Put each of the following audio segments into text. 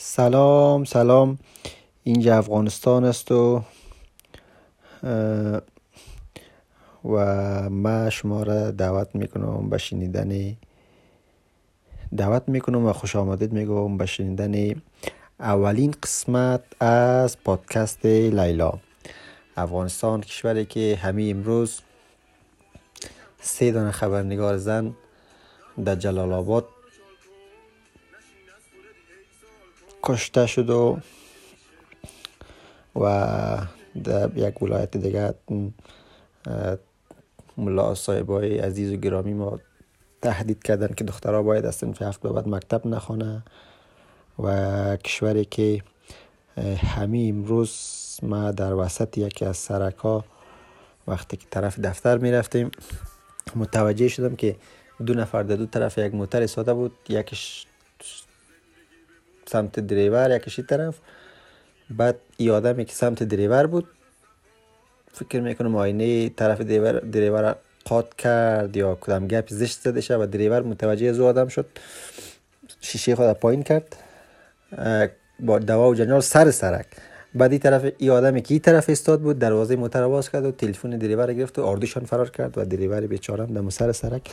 سلام سلام. اینجا افغانستان است و و ما شما را دعوت می‌کنم به شنیدن دعوت می‌کنم و خوش آمدید میگم به شنیدن اولین قسمت از پادکست لیلا. افغانستان کشوری که همه امروز سه دانه خبرنگار زن در جلال آباد کشته شد و و در یک ولایت دیگه ملا صاحبای عزیز و گرامی ما تهدید کردن که دخترها باید از سنف هفت به بعد مکتب نخوانه و کشوری که همه امروز ما در وسط یکی از سرکا وقتی که طرف دفتر می رفتیم متوجه شدم که دو نفر در دو طرف یک موتر ساده بود یکش سمت دریور یکشی طرف. بعد ای آدمی که سمت دریور بود فکر می‌کنم آینه طرف دریور قاد کرد یا کدام گپ زشت زده شد و دریور متوجه از آدم شد. شیشه خود پایین کرد. با دوا و جنجال سر سرک. بعد این طرف ای آدمی که این طرف استاد بود دروازه باز کرد و تلفن دریور گرفت و اردوشان فرار کرد و دریور بیچاره هم سر سرک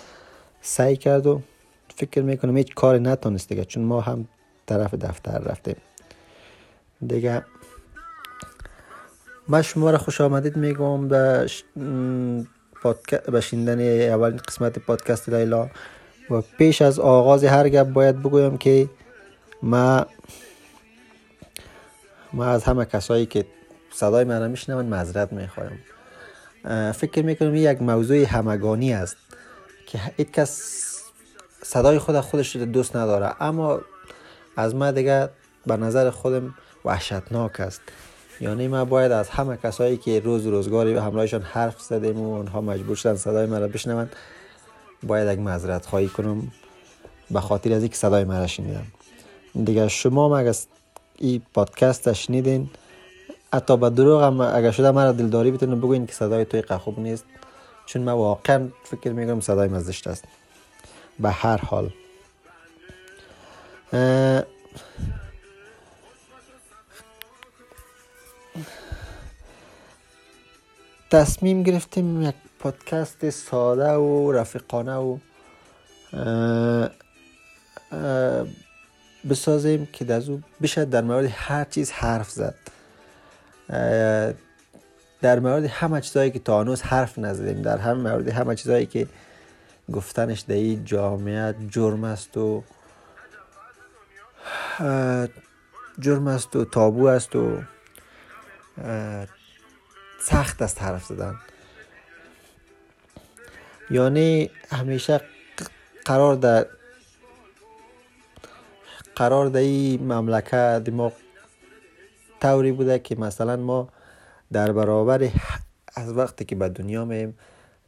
سعی کرد و فکر می‌کنم هیچ کار نتونست دیگه چون ما هم طرف دفتر رفتیم دیگه من شما را خوش آمدید میگم به به شنیدن اولین قسمت پادکست لیلا. و پیش از آغاز هر گپ باید بگویم که ما ما از همه کسایی که صدای من را میشنون معذرت می‌خوایم. فکر می‌کنم یک موضوع همگانی است که هیچ کس صدای خود خودش دوست نداره. اما از ما دیگه به نظر خودم وحشتناک است. یعنی ما باید از همه کسایی که روز روزگاری به همراهشان حرف زدیم و اونها مجبور شدن صدای مرا بشنون باید یک معذرت خواهی کنم به خاطر از اینکه صدای مرا شنیدم. دیگه شما اگر این پادکست شنیدین حتی به دروغ هم اگر شده مرا دلداری بتونین بگوین که صدای توی خوب نیست. چون من واقعا فکر می‌کنم صدای مزدشت است. به هر حال. تصمیم گرفتیم یک پادکست ساده و رفیقانه و بسازیم که در او بشه در مورد هر چیز حرف زد. در مورد همه چیزایی که تا هنوز حرف نزدیم در هم مورد همه چیزایی که گفتنش در این جامعه جرم است و جرم است و تابو است و سخت است حرف زدن. یعنی همیشه قرار در قرار در این مملکت ما طوری بوده که مثلا ما در برابر از وقتی که به دنیا میم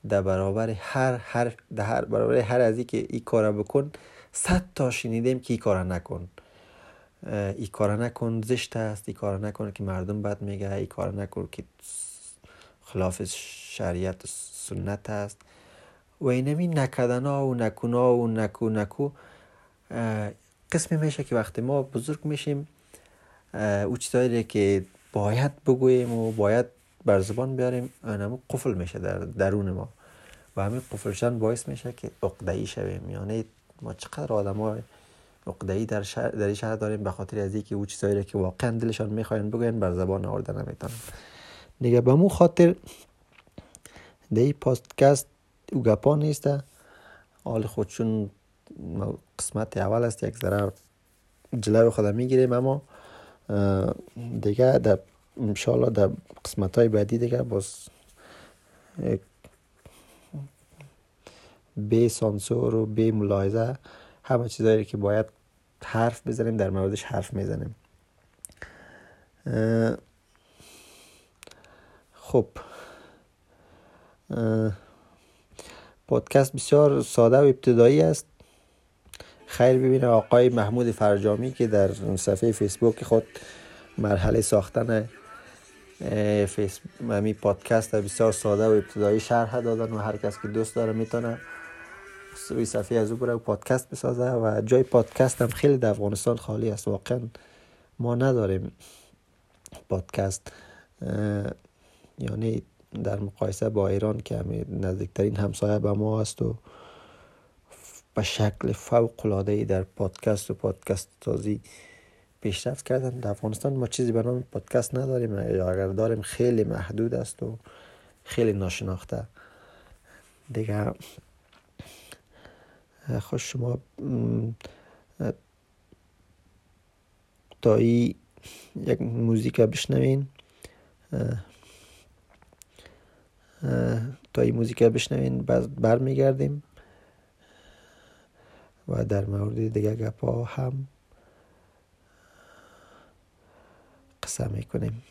در برابر هر هر در برابر هر ازی که این کار بکن صد تا شنیدیم که این کار نکن. ای کار نکن زشت است. ای کار نکن که مردم بد میگه. ای کار نکن که خلاف شریعت سنت است. و اینمی نکدنا و نکونا و نکو نکو. قسمی میشه که وقتی ما بزرگ میشیم او چیزایی که باید بگوییم و باید بر زبان بیاریم اینمو قفل میشه در درون ما. و همین قفلشان باعث میشه که عقده‌ای شویم. یعنی ما چقدر آدم های عقده‌ای در شهر در شهر داریم به خاطر از اینکه او چیزایی که واقعا دلشان می‌خواین بگوین بر زبان آورده نمی‌تونن دیگه به مو خاطر در این پادکست او گپا نیسته حال خودشون قسمت اول است یک ذره جلو خودم می‌گیریم اما دیگه در انشاءالله در قسمت های بعدی دیگه باز به سانسور و به ملاحظه همه چیزایی که باید حرف بزنیم در موردش حرف می‌زنیم. خب. پادکست بسیار ساده و ابتدایی است. خیر ببینه آقای محمود فرجامی که در صفحه فیسبوک خود مرحله ساختن فیس می پادکست بسیار ساده و ابتدایی شرح دادن و هر کس که دوست داره می‌تونه روی صفحه از او بره و پادکست بسازه و جای پادکست هم خیلی در افغانستان خالی است. واقعا ما نداریم پادکست یعنی در مقایسه با ایران که همین نزدیکترین همسایه به ما است و به شکل فوق العاده در پادکست و پادکست تازی پیشرفت کردن. در افغانستان ما چیزی به نام پادکست نداریم. یا اگر داریم خیلی محدود است و خیلی ناشناخته. دیگه خوش شما تایی یک موزیک بشنوین. این موزیک بشنوین برمیگردیم. و در مورد دیگه گپا هم قصه می‌کنیم.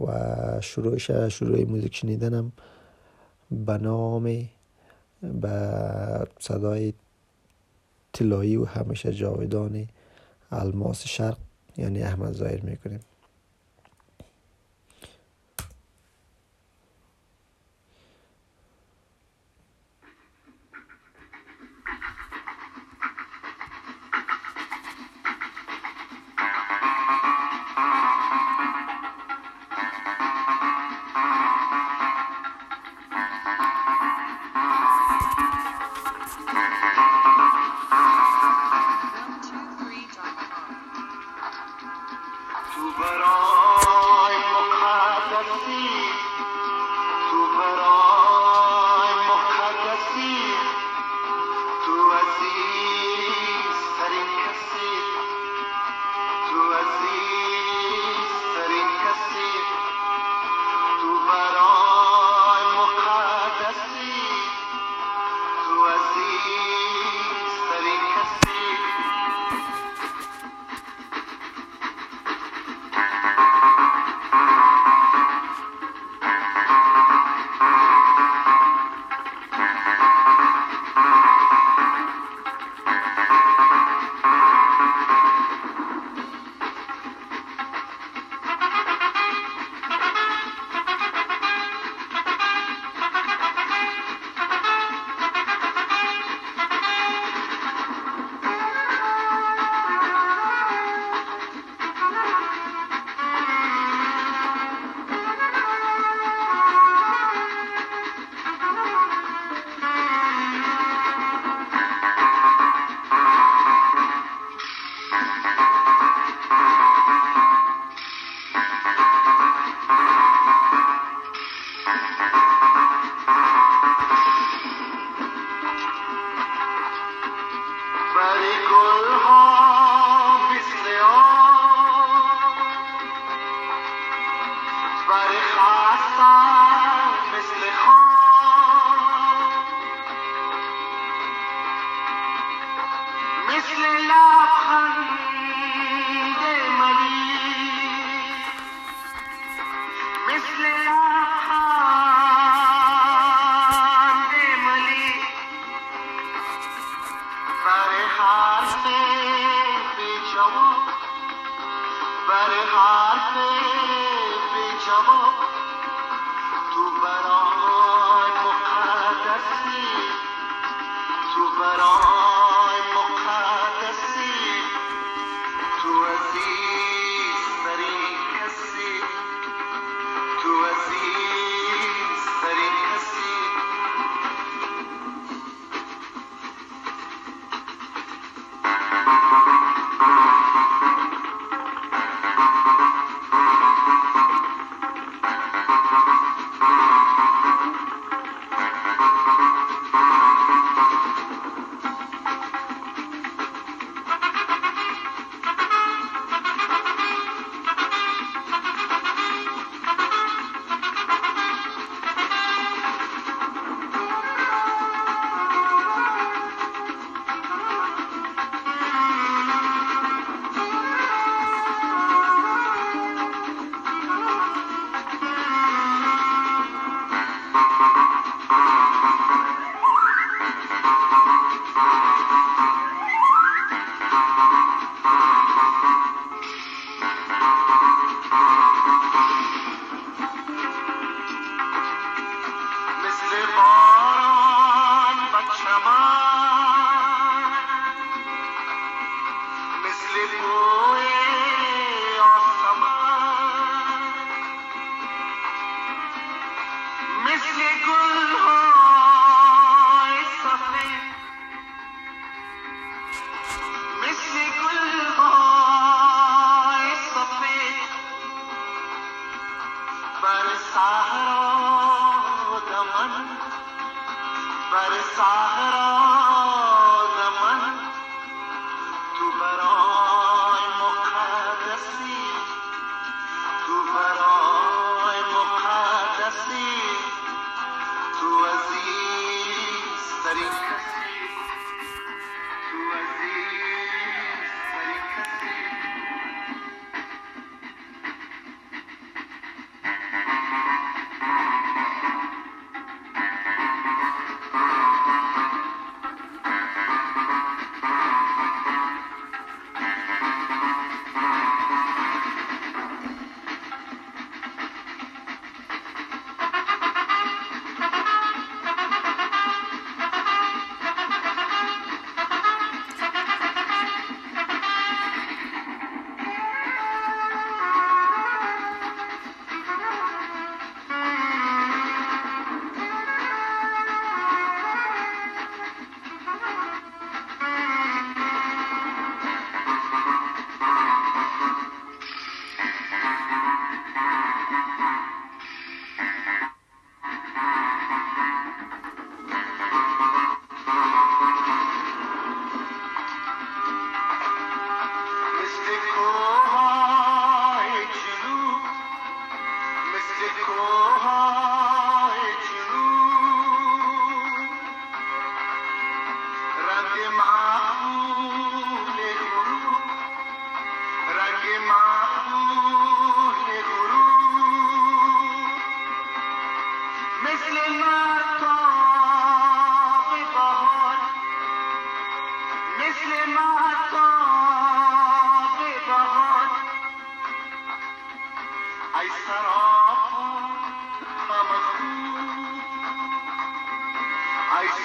و شروعش شروع موزیک شنیدنم به نام به صدای طلایی و همیشه جاودان الماس شرق یعنی احمد ظاهر می‌کنیم. بسم الله خب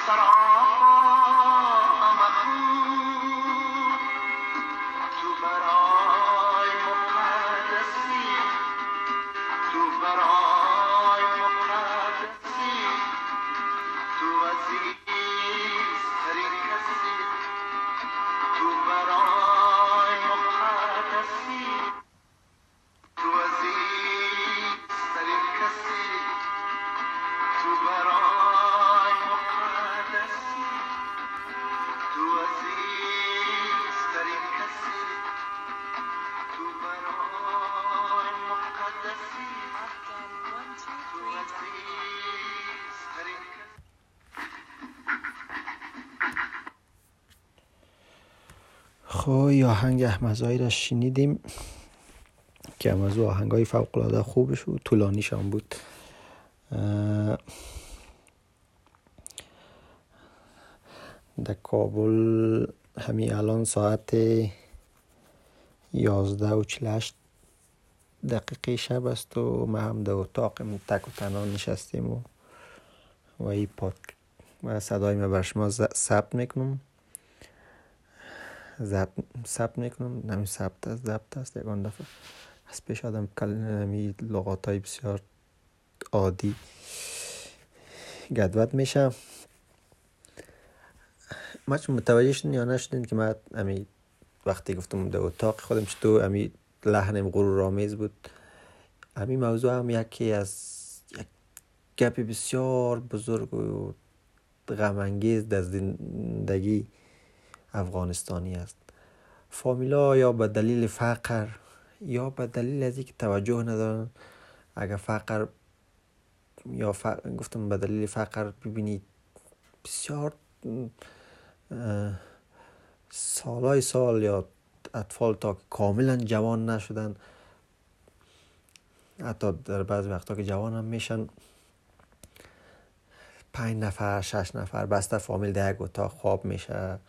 یا آهنگ احمزایی را شنیدیم که از آهنگ های فوق العاده خوبش و طولانیش هم بود. در کابل همین الان ساعت یازده و چلشت دقیقه شب است و ما هم در اتاق تک و تنها نشستیم و و این پاد و صدای ما بر شما ثبت می‌کنم. ثبت می‌کنم نمی ثبت است ضبط است. یکان دفعه. از پیش آدم کلمی لغات های بسیار عادی گدوت میشم ما چون متوجه شدین یا نشدین که من امی وقتی گفتم در اتاق خودم چطور امی لحنم غرور آمیز بود. امی موضوع هم یکی از یک گپ بسیار بزرگ و غم در زندگی افغانستانی است. فامیلا یا به دلیل فقر یا به دلیل از اینکه توجه ندارن اگر فقر یا گفتم به دلیل فقر ببینید بسیار سالای سال یا اطفال تا کاملا جوان نشدن حتی در بعض وقتا که جوان هم میشن پنج نفر شش نفر بسته فامیل یک اتاق خواب میشه.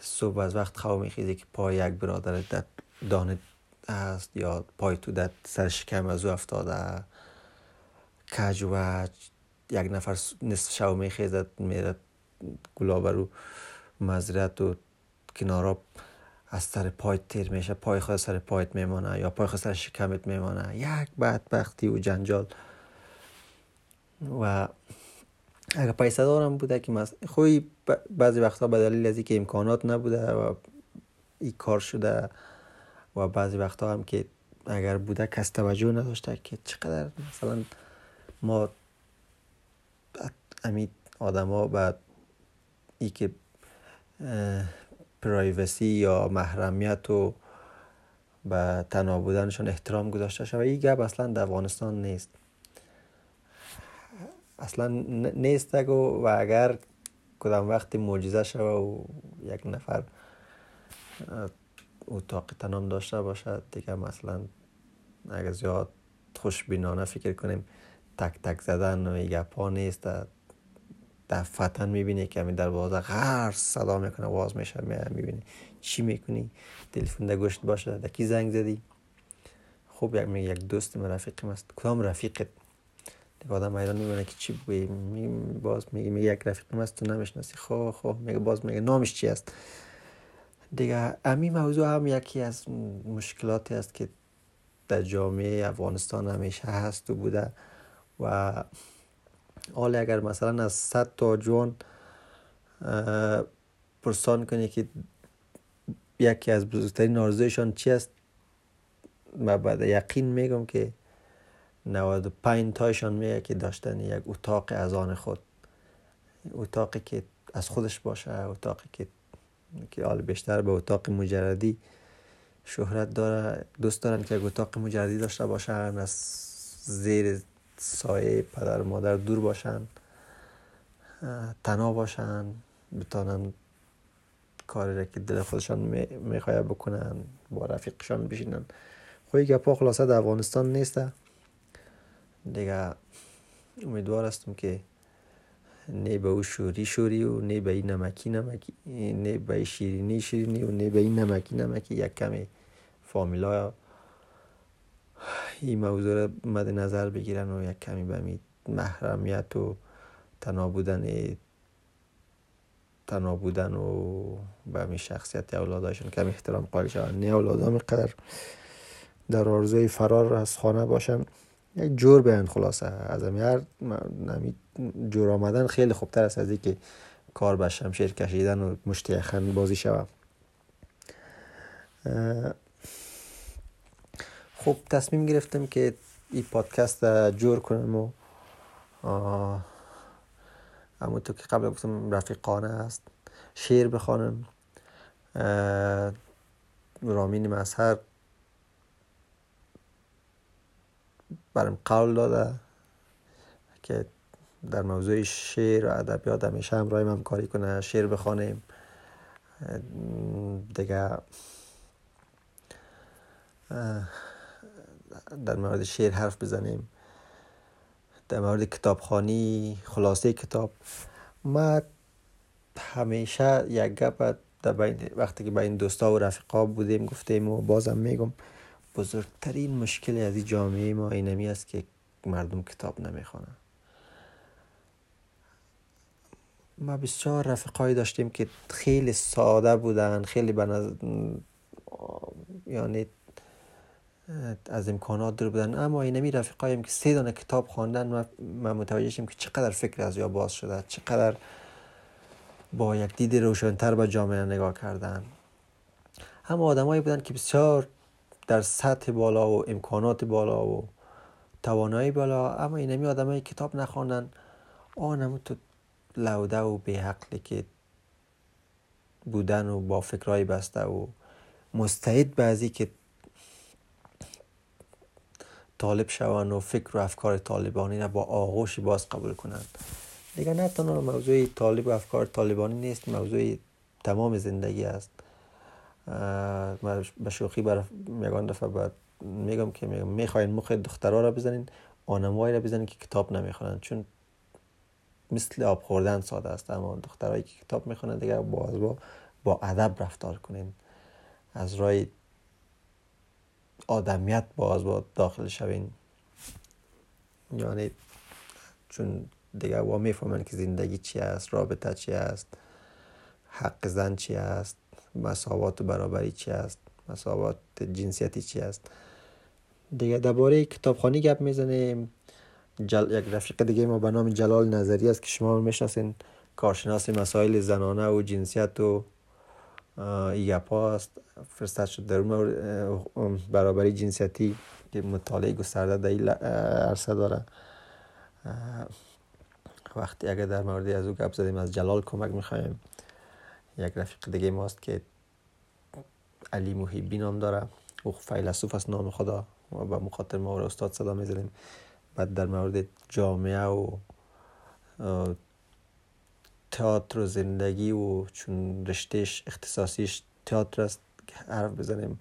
صبح از وقت خواب میخیزه که پای یک برادر دانه است یا پای تو در سر شکم از او افتاده. کج و یک نفر نصف شب میخیزد میره گلابه رو مزرعت و کنارا از سر پایت تیر میشه. پای خود سر پایت میمانه یا پای خود سر شکمت میمانه. یک بدبختی و جنجال. و اگر پیسه دارم بوده که من خوی بعضی وقتا به دلیل از که امکانات نبوده و این کار شده و بعضی وقتا هم که اگر بوده کس توجه نداشته که چقدر مثلا ما امی آدما به ای که پرایوسی یا محرمیت و به تنها بودنشان احترام گذاشته شود این گپ اصلا در افغانستان نیست. اصلا نیست و اگر کدام وقتی معجزه شود و یک نفر اتاق تنام داشته باشد دیگه مثلا اگر زیاد خوشبینانه فکر کنیم تک تک زدن و گپا نیست دفتن می‌بینی که در بازه غرس صدا می‌کنه واز میشه می‌بینی. چی می‌کنی؟ تلفن در گوشت باشه. در کی زنگ زدی؟ خوب یک یک دوست من رفیقم است. کدام رفیقت؟ آدم حیران میمونه که چی بگوی باز میگه میگه یک رفیقم است تو نمی‌شناسی. خب خب میگه باز میگه نامش چی است؟ دیگه امی موضوع هم یکی از مشکلاتی است که در جامعه افغانستان همیشه هست و بوده. و حال اگر مثلا از صد تا جوان پرسان کنی که یکی از بزرگترین آرزویشان چی است و بعد یقین میگم که 95 تایشان میگه که داشتن یک اتاق از آن خود. اتاقی که از خودش باشه اتاقی که که حال بیشتر به اتاق مجردی شهرت داره. دوست دارن که اتاق مجردی داشته باشن از زیر سایه پدر مادر دور باشن تنها باشن بتانن کاری را که دل خودشان می‌خواه بکنن با رفیقشان بشینن. خوی گپا خلاصه در افغانستان نیسته دیگه امیدوار هستم که نه به او شوری شوری و نه به این نمکی نمکی نه به شیرینی شیرینی و نه به این نمکی نمکی یک کمی فامیلا این موضوع رو مد نظر بگیرن و یک کمی به محرمیت و تنابودن و به شخصیت اولاداشون کمی احترام قائل شدن نه اولادام قدر در آرزوی فرار از خانه باشن یک جور بیان خلاصه از هر جور آمدن خیلی خوبتر است از که کار به شمشیر کشیدن و مشتی بازی شود خب تصمیم گرفتم که این پادکست جور کنم و تو که قبل گفتم رفیقانه است شعر بخوانم. رامین مظهر برم قول داده که در موضوع شعر و ادبیات همیشه همراه هم کاری کنه شعر بخوانیم. دیگه در مورد شعر حرف بزنیم. در مورد کتابخانی خلاصه کتاب. ما همیشه یک گپ در وقتی که بین دوستا و رفیقا بودیم گفتیم و بازم میگم بزرگترین مشکل از جامعه ما اینمی است که مردم کتاب نمی‌خوانن ما بسیار رفقایی داشتیم که خیلی ساده بودن خیلی بنز... یعنی از امکانات دور بودن. اما اینمی رفیقایم که سه دانه کتاب خواندن ما متوجه شدیم که چقدر فکر از یا باز شده چقدر با یک دید روشنتر به جامعه نگاه کردن. اما آدمایی بودن که بسیار در سطح بالا و امکانات بالا و توانایی بالا اما اینمی آدمایی کتاب نخواندن آنمو تو لوده و به که بودن و با فکرهای بسته و مستعد بعضی که طالب شوند و فکر و افکار طالبانی را با آغوشی باز قبول کنند. دیگه نه تنها موضوع طالب و افکار طالبانی نیست موضوع تمام زندگی است. من به شوخی بر میگان دفعه بعد میگم که می‌خواین مخ دخترها را بزنین آنمایی را بزنین که کتاب نمی‌خوانند چون مثل آب خوردن ساده است اما دخترهایی که کتاب می‌خوانند دیگه باز با با ادب رفتار کنین. از رای آدمیت باز با داخل شوین. یعنی چون دیگه با می‌فهمن که زندگی چی است رابطه چی است حق زن چی است. مساوات و برابری چی است مساوات جنسیتی چی است دیگه درباره کتابخانی گپ می‌زنیم. جل... یک رفیق دیگه ما به نام جلال نظری است که شما می‌شناسین. کارشناس مسائل زنانه و جنسیت و ایگپا است فرستاد شد در برابری جنسیتی که مطالعه گسترده در این عرصه داره. وقتی اگر در مورد از او گپ زدیم از جلال کمک می‌خوایم. رفیق دیگه ماست که علی محیبی نام داره. او فیلسوف است نام خدا. و به مخاطر ما استاد صدا می‌زنیم. بعد در مورد جامعه و تئاتر و زندگی و چون رشتهش اختصاصیش تئاتر است حرف بزنیم.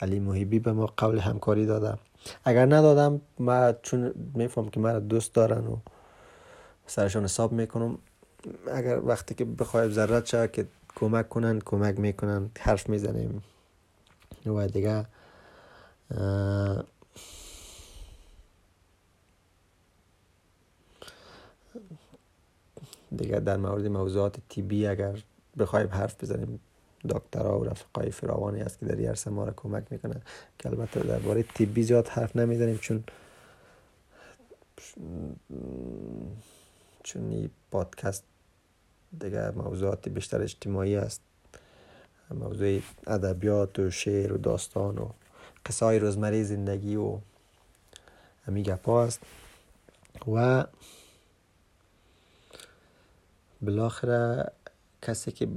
علی محیبی به ما قول همکاری داده. اگر ندادم ما چون میفهم که مرا دوست دارن و سرشان حساب می‌کنم اگر وقتی که بخوای ضرورت شد که کمک کنن کمک می‌کنن حرف می‌زنیم. و دیگه دیگه در مورد موضوعات تیبی اگر بخوایم حرف بزنیم دکترها و رفقای فراوانی است که در عرصه ما را کمک می‌کنن. که البته درباره تیبی زیاد حرف نمی‌زنیم چون چون این پادکست دیگه موضوعات بیشتر اجتماعی است. موضوع ادبیات و شعر و داستان و قصه های روزمره زندگی و همی گپا است. و بالاخره کسی که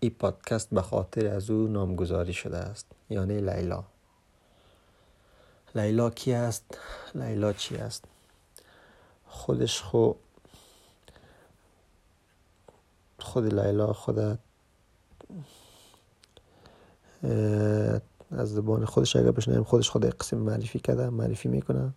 این پادکست به خاطر از او نامگذاری شده است یعنی لیلا؟ لیلا کی است؟ لیلا چی است؟ خودش خو خود لیلا خود از زبان خودش اگر بشنیم خودش خود قسم معرفی کرده معرفی می‌کنه.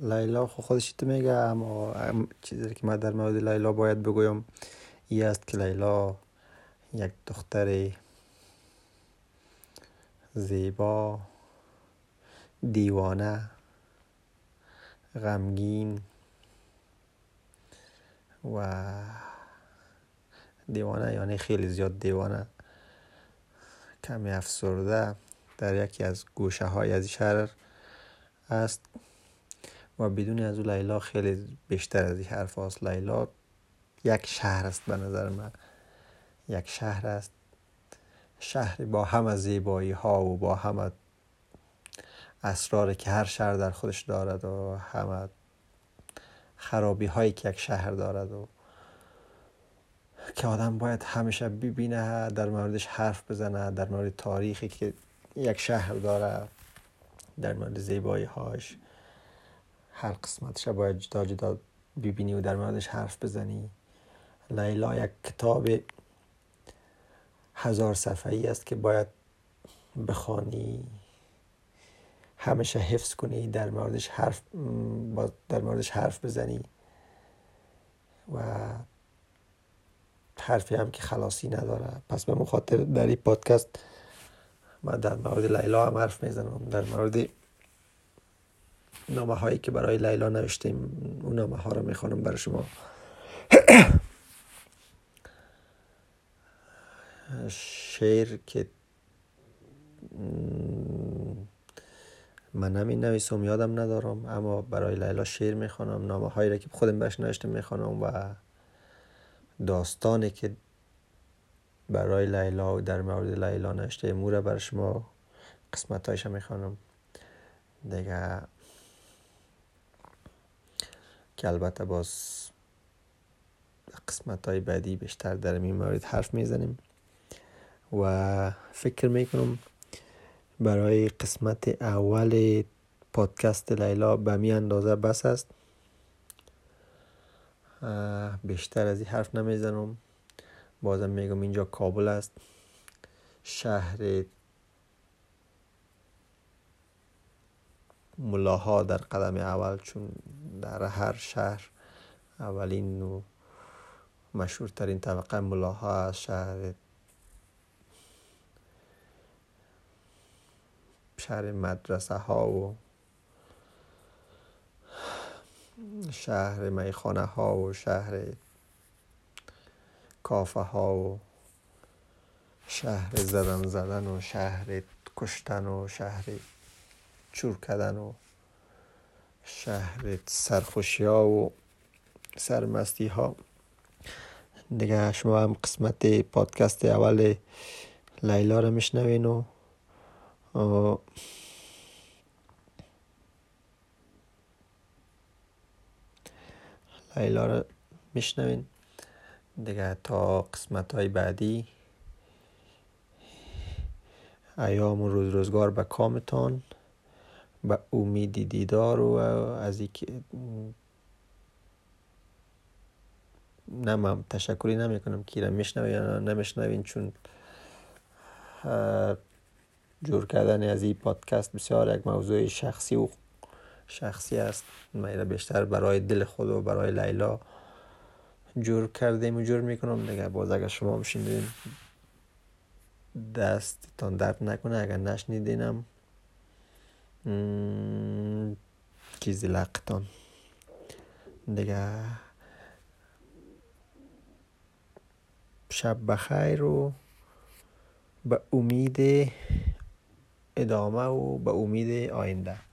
لیلا خودش تو میگه اما چیزی که من در مورد لیلا باید بگویم ای است که لیلا یک دختر زیبا دیوانه غمگین و دیوانه یعنی خیلی زیاد دیوانه. کمی افسرده در یکی از گوشه های از شهر است. و بدون از او لیلا خیلی بیشتر از این حرف است لیلا یک شهر است به نظر من. یک شهر است. شهری با همه زیبایی ها و با همه اسراری که هر شهر در خودش دارد و همه خرابی هایی که یک شهر دارد و که آدم باید همیشه ببینه در موردش حرف بزنه در مورد تاریخی که یک شهر داره در مورد زیبایی هاش هر قسمتش باید جدا جدا ببینی و در موردش حرف بزنی. لیلا یک کتاب هزار صفحه است که باید بخوانی. همیشه حفظ کنی در موردش حرف در موردش حرف بزنی. و حرفی هم که خلاصی نداره. پس به مخاطر در این پادکست من در مورد لیلا هم حرف می‌زنم. در مورد نامه هایی که برای لیلا نوشتیم اون نامه ها رو می‌خوانم برای شما. شعر که من نمی نویسم یادم ندارم اما برای لیلا شعر می‌خوانم. نامه هایی را که خودم بهش نوشته می‌خوانم و داستانی که برای لیلا و در مورد لیلا نوشته موره بر شما قسمت هایش می‌خوانم. دیگه که البته باز قسمت های بعدی بیشتر در این مورد حرف می‌زنیم و فکر می‌کنم برای قسمت اول پادکست لیلا به می اندازه بس است. بیشتر از این حرف نمی‌زنم. بازم میگم اینجا کابل است. شهر ملاها در قدم اول چون در هر شهر اولین و مشهورترین طبقه ملاها از شهر شهر مدرسه ها و شهر میخانه ها و شهر کافه ها و شهر زدن زدن و شهر کشتن و شهر چور کردن و شهر سرخوشی ها و سرمستی ها دیگه شما هم قسمت پادکست اول لیلا رو میشنوین و لیلا رو میشنوین. دیگه تا قسمت های بعدی. ایام و روز روزگار به کامتان به امیدی دیدار و از اینکه نه من تشکری نمی کنم که میشنوین یا نمیشنوین چون جور کردن از این پادکست بسیار یک موضوع شخصی و شخصی است. من بیشتر برای دل خود و برای لیلا جور کردیم و جور می‌کنم. دیگه باز اگر شما میشین دستتان درد نکنه. اگر نشنیدینم چیزی لقتان. دیگه شب بخیر و به امید ادامه و به امید آینده.